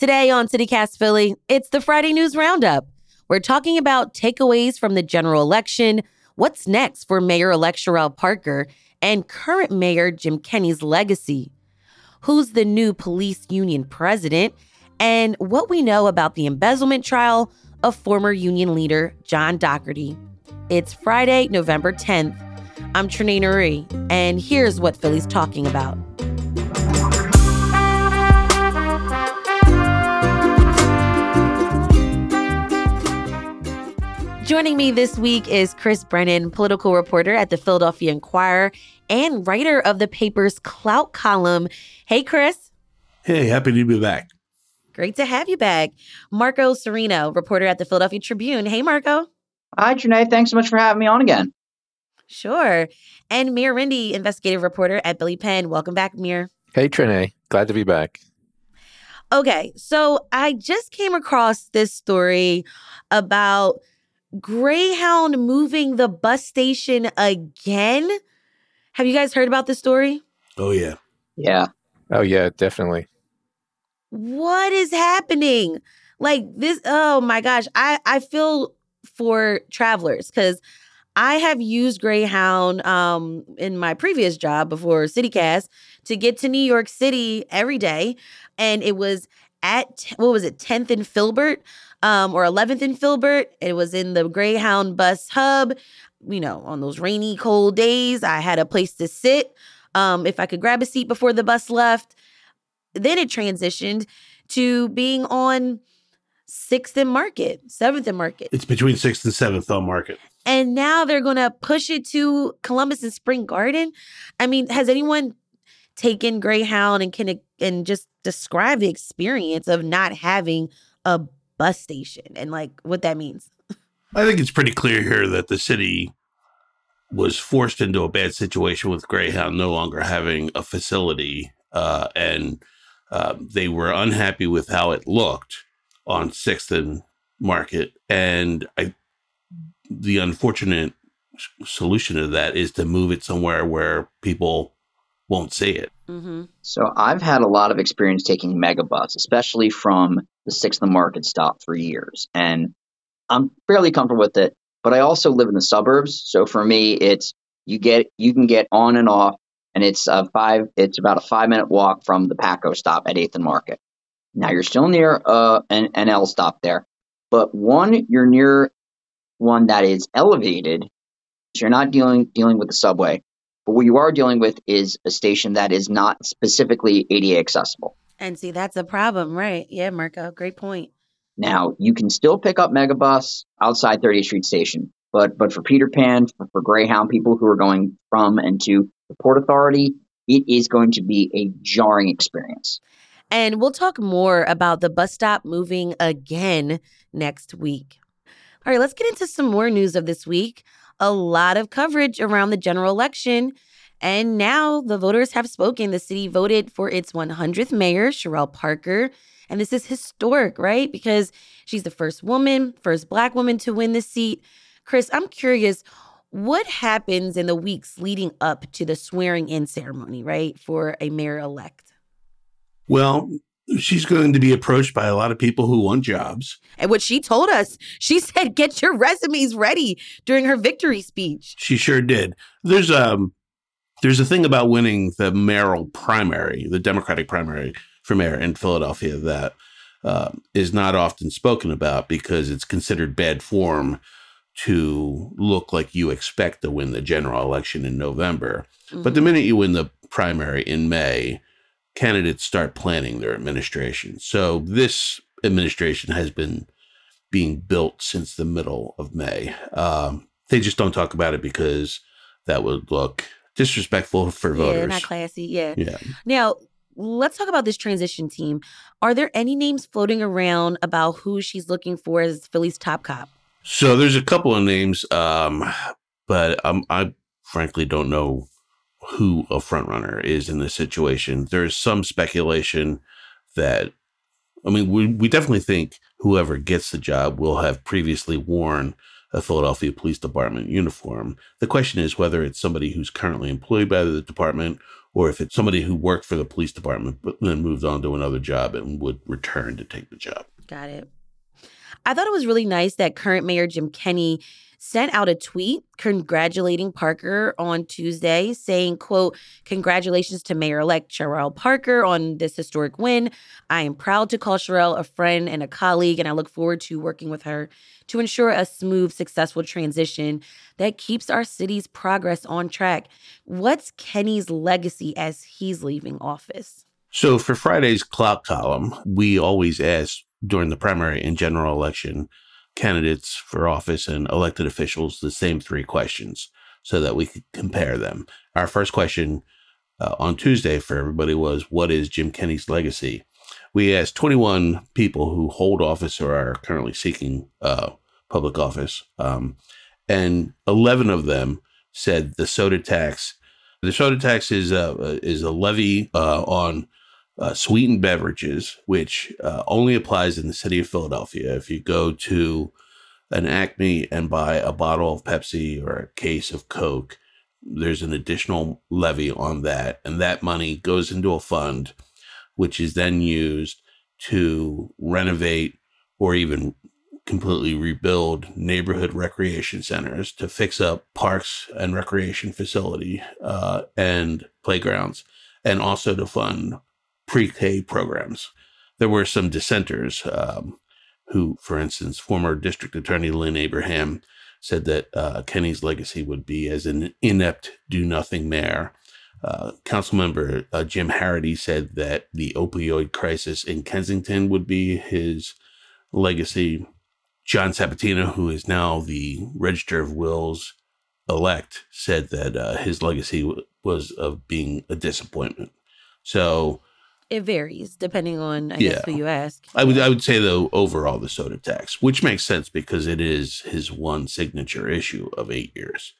Today on CityCast Philly, it's the Friday News Roundup. We're talking about takeaways from the general election, what's next for Mayor elect Cherelle Parker, and current Mayor Jim Kenney's legacy. Who's the new police union president, and what we know about the embezzlement trial of former union leader John Dougherty. It's Friday, November 10th. I'm Trenae Nuri, and here's what Philly's talking about. Joining me this week is Chris Brennan, political reporter at the Philadelphia Inquirer and writer of the paper's Clout column. Hey, Chris. Hey, happy to be back. Great to have you back. Marco Cerino, reporter at the Philadelphia Tribune. Hey, Marco. Hi, Trenae. Thanks so much for having me on again. Sure. And Meir Rinde, investigative reporter at Billy Penn. Welcome back, Meir. Hey, Trenae. Glad to be back. Okay, so I just came across this story about Greyhound moving the bus station again. Have you guys heard about this story? Oh, yeah. Yeah. Oh, yeah, definitely. What is happening? Like this, oh my gosh. I, I feel for travelers because I have used Greyhound um, in my previous job before CityCast to get to New York City every day. And it was at, what was it, 10th and Filbert um, or 11th and Filbert. It was in the Greyhound bus hub. You know, on those rainy, cold days, I had a place to sit. Um, if I could grab a seat before the bus left. Then it transitioned to being on 6th and Market, 7th and Market. It's between 6th and 7th on Market. And now they're going to push it to Columbus and Spring Garden. I mean, has anyone taken Greyhound and can and just describe the experience of not having a bus station and like what that means. I think it's pretty clear here that the city was forced into a bad situation with Greyhound no longer having a facility, uh, and uh, they were unhappy with how it looked on Sixth and Market, and I, the unfortunate solution to that is to move it somewhere where people won't see it. Mm-hmm. So I've had a lot of experience taking megabus, especially from the Sixth and Market stop for years, and I'm fairly comfortable with it. But I also live in the suburbs, so for me, it's you get you can get on and off, and it's a five. It's about a five minute walk from the PATCO stop at Eighth and Market. Now you're still near uh, an, an L stop there, but one you're near one that is elevated, so you're not dealing dealing with the subway. But what you are dealing with is a station that is not specifically ADA accessible. And see, that's a problem, right? Yeah, Marco, great point. Now, you can still pick up Megabus outside 30th Street Station, but but for Peter Pan, for, for Greyhound people who are going from and to the Port Authority, it is going to be a jarring experience. And we'll talk more about the bus stop moving again next week. All right, let's get into some more news of this week. A lot of coverage around the general election and now the voters have spoken. The city voted for its 100th mayor, Cherelle Parker. And this is historic, right? Because she's the first woman, first black woman to win the seat. Chris, I'm curious, what happens in the weeks leading up to the swearing in ceremony, right, for a mayor elect? Well, she's going to be approached by a lot of people who want jobs. And what she told us, she said, get your resumes ready during her victory speech. She sure did. There's um there's a thing about winning the mayoral primary, the Democratic primary for mayor in Philadelphia that uh, is not often spoken about because it's considered bad form to look like you expect to win the general election in November. Mm-hmm. But the mm-hmm. minute you win the primary in May, candidates start planning their administration. So this administration has been being built since the middle of May. Um, they just don't talk about it because that would look disrespectful for voters. Yeah, not classy. Yeah. Yeah. Now, let's talk about this transition team. Are there any names floating around about who she's looking for as Philly's top cop? So there's a couple of names, um, but um, I frankly don't know who a frontrunner is in this situation. There's some speculation that, I mean, we, we definitely think whoever gets the job will have previously worn a Philadelphia Police Department uniform. The question is whether it's somebody who's currently employed by the department or if it's somebody who worked for the police department but then moved on to another job and would return to take the job. Got it. I thought it was really nice that current Mayor Jim Kenney sent out a tweet congratulating Parker on Tuesday, saying, quote, congratulations to Mayor-elect Cherelle Parker on this historic win. I am proud to call Cherelle a friend and a colleague, and I look forward to working with her to ensure a smooth, successful transition that keeps our city's progress on track. What's Kenney's legacy as he's leaving office? So for Friday's Clout column, we always ask during the primary and general election candidates for office and elected officials the same three questions so that we could compare them. Our first question uh, on Tuesday for everybody was What is Jim Kenney's legacy? We asked 21 people who hold office or are currently seeking uh, public office, um, and 11 of them said the soda tax. The soda tax is a, is a levy uh, on uh, sweetened beverages, which uh, only applies in the city of Philadelphia. If you go to an Acme and buy a bottle of Pepsi or a case of Coke, there's an additional levy on that. And that money goes into a fund, which is then used to renovate or even completely rebuild neighborhood recreation centers to fix up parks and recreation facility uh, and playgrounds, and also to fund pre-K programs. There were some dissenters um, who, for instance, former District Attorney Lynn Abraham said that uh, Kenney's legacy would be as an inept, do-nothing mayor. Uh, Councilmember uh, Jim Harrity said that the opioid crisis in Kensington would be his legacy. John Sabatina, who is now the Register of Wills elect, said that uh, his legacy w- was of being a disappointment. So it varies depending on I yeah. guess who you ask. I would I would say though overall the soda tax, which makes sense because it is his one signature issue of eight years.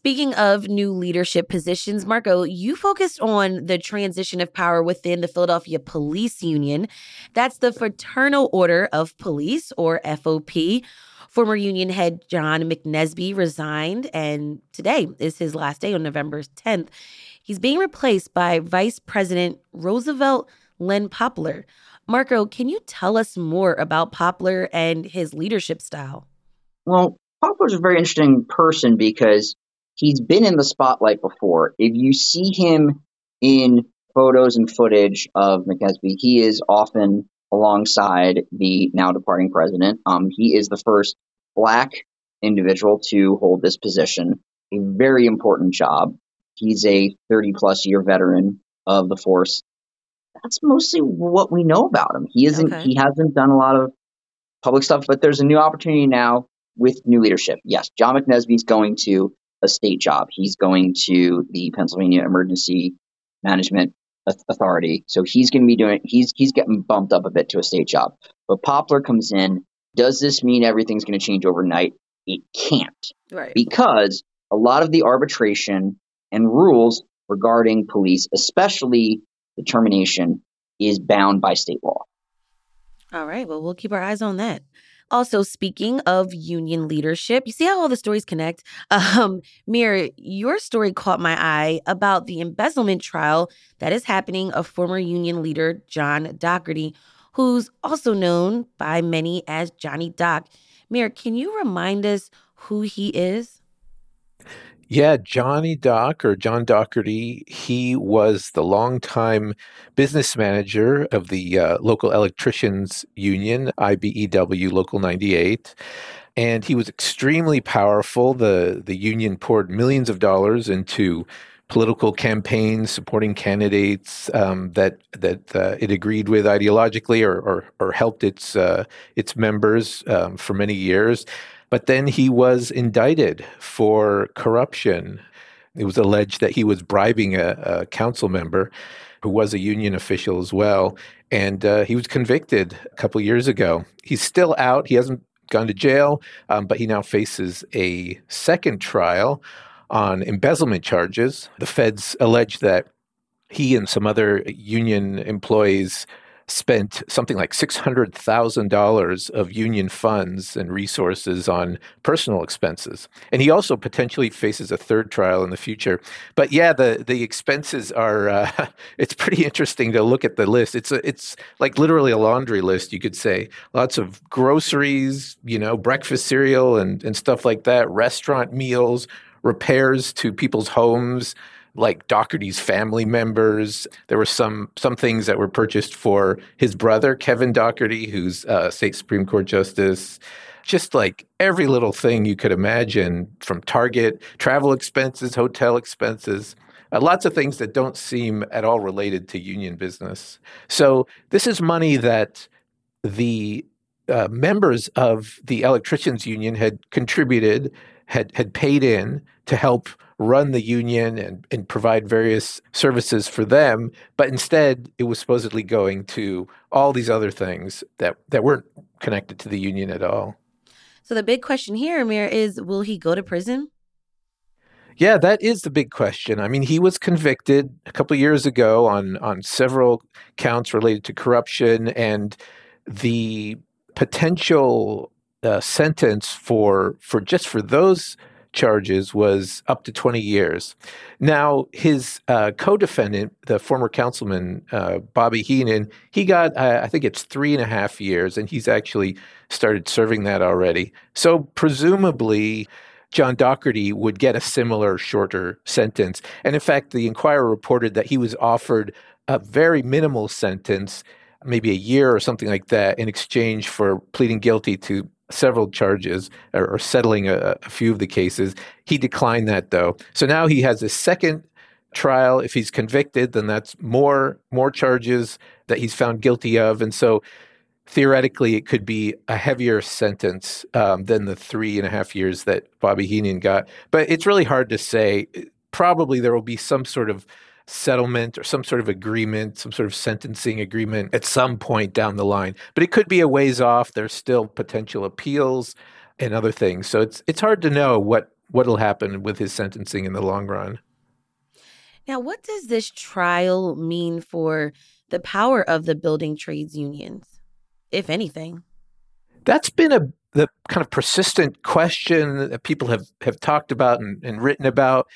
Speaking of new leadership positions, Marco, you focused on the transition of power within the Philadelphia Police Union. That's the Fraternal Order of Police, or FOP. Former union head John McNesby resigned, and today is his last day on November 10th. He's being replaced by Vice President Roosevelt Len Poplar. Marco, can you tell us more about Poplar and his leadership style? Well, Poplar's a very interesting person because he's been in the spotlight before. If you see him in photos and footage of McNesby, he is often alongside the now departing president. Um, he is the first black individual to hold this position, a very important job. He's a 30 plus year veteran of the force. That's mostly what we know about him. He isn't. Okay. He hasn't done a lot of public stuff, but there's a new opportunity now with new leadership. Yes, John McNesby is going to a state job. He's going to the Pennsylvania Emergency Management Authority. So he's going to be doing he's he's getting bumped up a bit to a state job. But Poplar comes in. Does this mean everything's going to change overnight? It can't. Right. Because a lot of the arbitration and rules regarding police, especially the termination, is bound by state law. All right. Well, we'll keep our eyes on that. Also, speaking of union leadership, you see how all the stories connect? Um, Meir, your story caught my eye about the embezzlement trial that is happening of former union leader John Dougherty, who's also known by many as Johnny Doc. Meir, can you remind us who he is? Yeah, Johnny Doc or John Dougherty, he was the longtime business manager of the uh, local electricians union, IBEW Local 98. And he was extremely powerful. The, the union poured millions of dollars into political campaigns supporting candidates um, that that uh, it agreed with ideologically or or, or helped its uh, its members um, for many years. But then he was indicted for corruption. It was alleged that he was bribing a, a council member who was a union official as well. And uh, he was convicted a couple years ago. He's still out. He hasn't gone to jail, um, but he now faces a second trial on embezzlement charges. The feds allege that he and some other union employees spent something like $600,000 of union funds and resources on personal expenses. And he also potentially faces a third trial in the future. But yeah, the, the expenses are, uh, it's pretty interesting to look at the list. It's, a, it's like literally a laundry list, you could say. Lots of groceries, you know, breakfast cereal and, and stuff like that, restaurant meals, repairs to people's homes like Dougherty's family members. There were some some things that were purchased for his brother Kevin Dougherty, who's state supreme court justice. Just like every little thing you could imagine, from Target, travel expenses, hotel expenses. Uh, lots of things that don't seem at all related to union business. So, this is money that the uh, members of the electricians union had contributed, had had paid in to help run the union and, and provide various services for them, but instead it was supposedly going to all these other things that, that weren't connected to the union at all. So the big question here, Amir, is will he go to prison? Yeah, that is the big question. I mean, he was convicted a couple years ago on on several counts related to corruption, and the potential uh, sentence for for just for those charges was up to 20 years. Now, his uh, co defendant, the former councilman, uh, Bobby Henon, he got, uh, I think it's three and a half years, and he's actually started serving that already. So, presumably, John Dougherty would get a similar shorter sentence. And in fact, the Inquirer reported that he was offered a very minimal sentence, maybe a year or something like that, in exchange for pleading guilty to several charges or, or settling a, a, few of the cases. He declined that though. So now he has a second trial. If he's convicted, then that's more more charges that he's found guilty of, and so theoretically it could be a heavier sentence um, than the three and a half years that Bobby Henon got. But it's really hard to say. Probably there will be some sort of settlement or some sort of agreement, some sort of sentencing agreement at some point down the line. But it could be a ways off. There's still potential appeals and other things. So it's it's hard to know what what'll happen with his sentencing in the long run. Now, what does this trial mean for the power of the building trades unions, if anything? That's been a the kind of persistent question that people have, have talked about and, and written about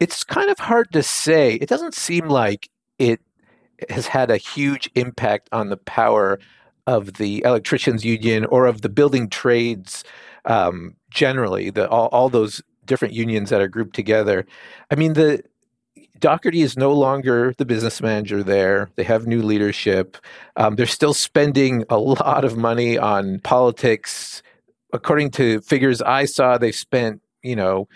it's kind of hard to say. It doesn't seem like it has had a huge impact on the power of the electricians union or of the building trades um, generally. The all, all those different unions that are grouped together. I mean, the Dougherty is no longer the business manager there. They have new leadership. Um, they're still spending a lot of money on politics. According to figures I saw, they've spent, you know,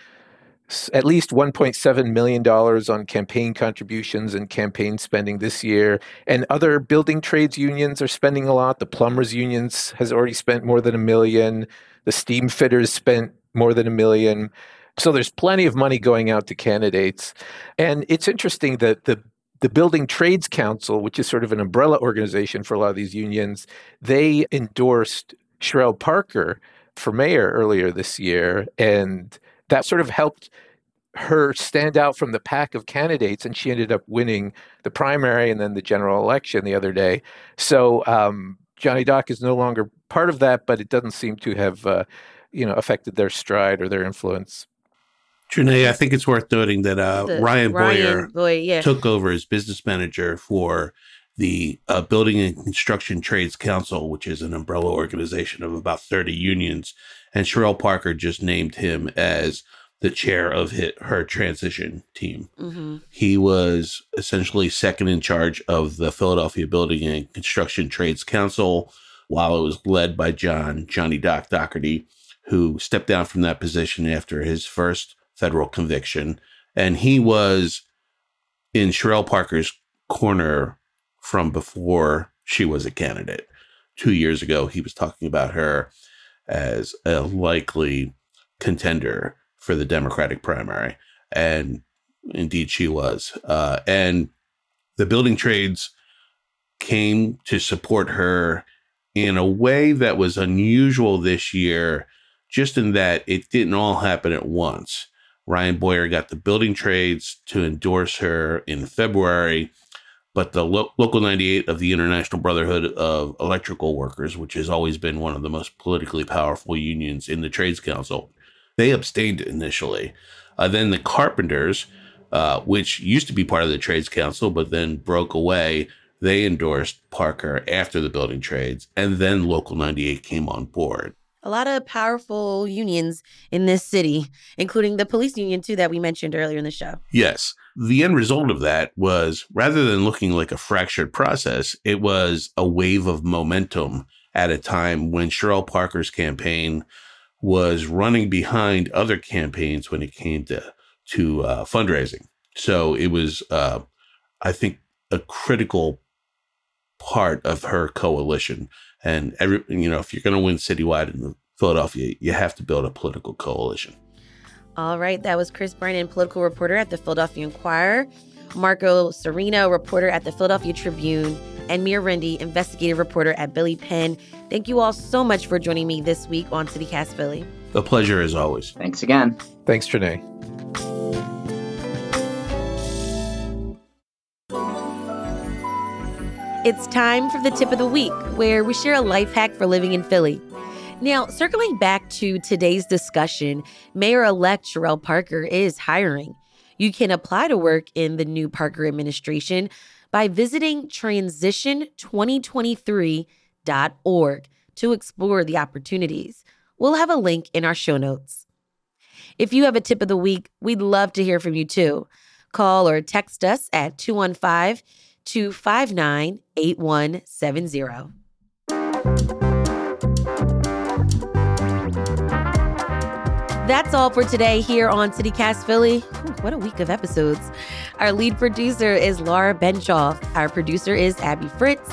at least $1.7 million on campaign contributions and campaign spending this year. And other building trades unions are spending a lot. The plumbers unions has already spent more than a million. The steam fitters spent more than a million. So there's plenty of money going out to candidates. And it's interesting that the the Building Trades Council, which is sort of an umbrella organization for a lot of these unions, they endorsed Cherelle Parker for mayor earlier this year. And that sort of helped her stand out from the pack of candidates, and she ended up winning the primary and then the general election the other day. So um, Johnny Doc is no longer part of that, but it doesn't seem to have, uh, you know, affected their stride or their influence. Trenae, I think it's worth noting that uh, Ryan, Boyer, Boyer yeah. took over as business manager for the uh, Building and Construction Trades Council, which is an umbrella organization of about 30 unions and Cherelle Parker just named him as the chair of hit, her transition team. Mm-hmm. He was essentially second in charge of the Philadelphia Building and Construction Trades Council, while it was led by John Johnny Doc Dougherty, who stepped down from that position after his first federal conviction, and he was in Cherelle Parker's corner from before she was a candidate. Two years ago, he was talking about her as a likely contender for the Democratic primary. And indeed, she was. Uh, and the building trades came to support her in a way that was unusual this year, just in that it didn't all happen at once. Ryan Boyer got the building trades to endorse her in February. But the lo- Local 98 of the International Brotherhood of Electrical Workers, which has always been one of the most politically powerful unions in the Trades Council, they abstained initially. Uh, then the Carpenters, uh, which used to be part of the Trades Council, but then broke away, they endorsed Parker after the building trades. And then Local 98 came on board a lot of powerful unions in this city, including the police union, too, that we mentioned earlier in the show. Yes. The end result of that was rather than looking like a fractured process, it was a wave of momentum at a time when Cherelle Parker's campaign was running behind other campaigns when it came to, to uh, fundraising. So it was, uh, I think, a critical part of her coalition and every, you know, if you're going to win citywide in Philadelphia, you have to build a political coalition. All right, that was Chris Brennan, political reporter at the Philadelphia Inquirer, Marco Cerino, reporter at the Philadelphia Tribune, and Meir Rinde, investigative reporter at Billy Penn. Thank you all so much for joining me this week on CityCast Philly. A pleasure as always. Thanks again. Thanks, Trenae. It's time for the tip of the week, where we share a life hack for living in Philly. Now, circling back to today's discussion, Mayor elect Cherelle Parker is hiring. You can apply to work in the new Parker administration by visiting transition2023.org to explore the opportunities. We'll have a link in our show notes. If you have a tip of the week, we'd love to hear from you too. Call or text us at 215 259 8170. That's all for today here on CityCast Philly. what a week of episodes. Our lead producer is Laura Benshoff. Our producer is Abby Fritz.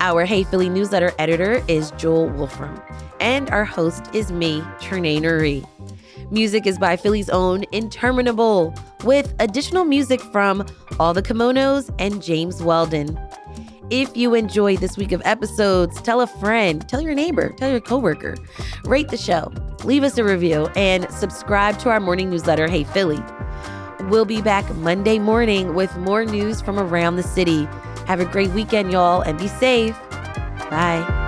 Our Hey Philly newsletter editor is Joel Wolfram. And our host is me, Trenae Nuri. Music is by Philly's own Interminable, with additional music from All the Kimonos and James Weldon. If you enjoyed this week of episodes, tell a friend, tell your neighbor, tell your coworker, rate the show, leave us a review, and subscribe to our morning newsletter, Hey Philly. We'll be back Monday morning with more news from around the city. Have a great weekend, y'all, and be safe. Bye.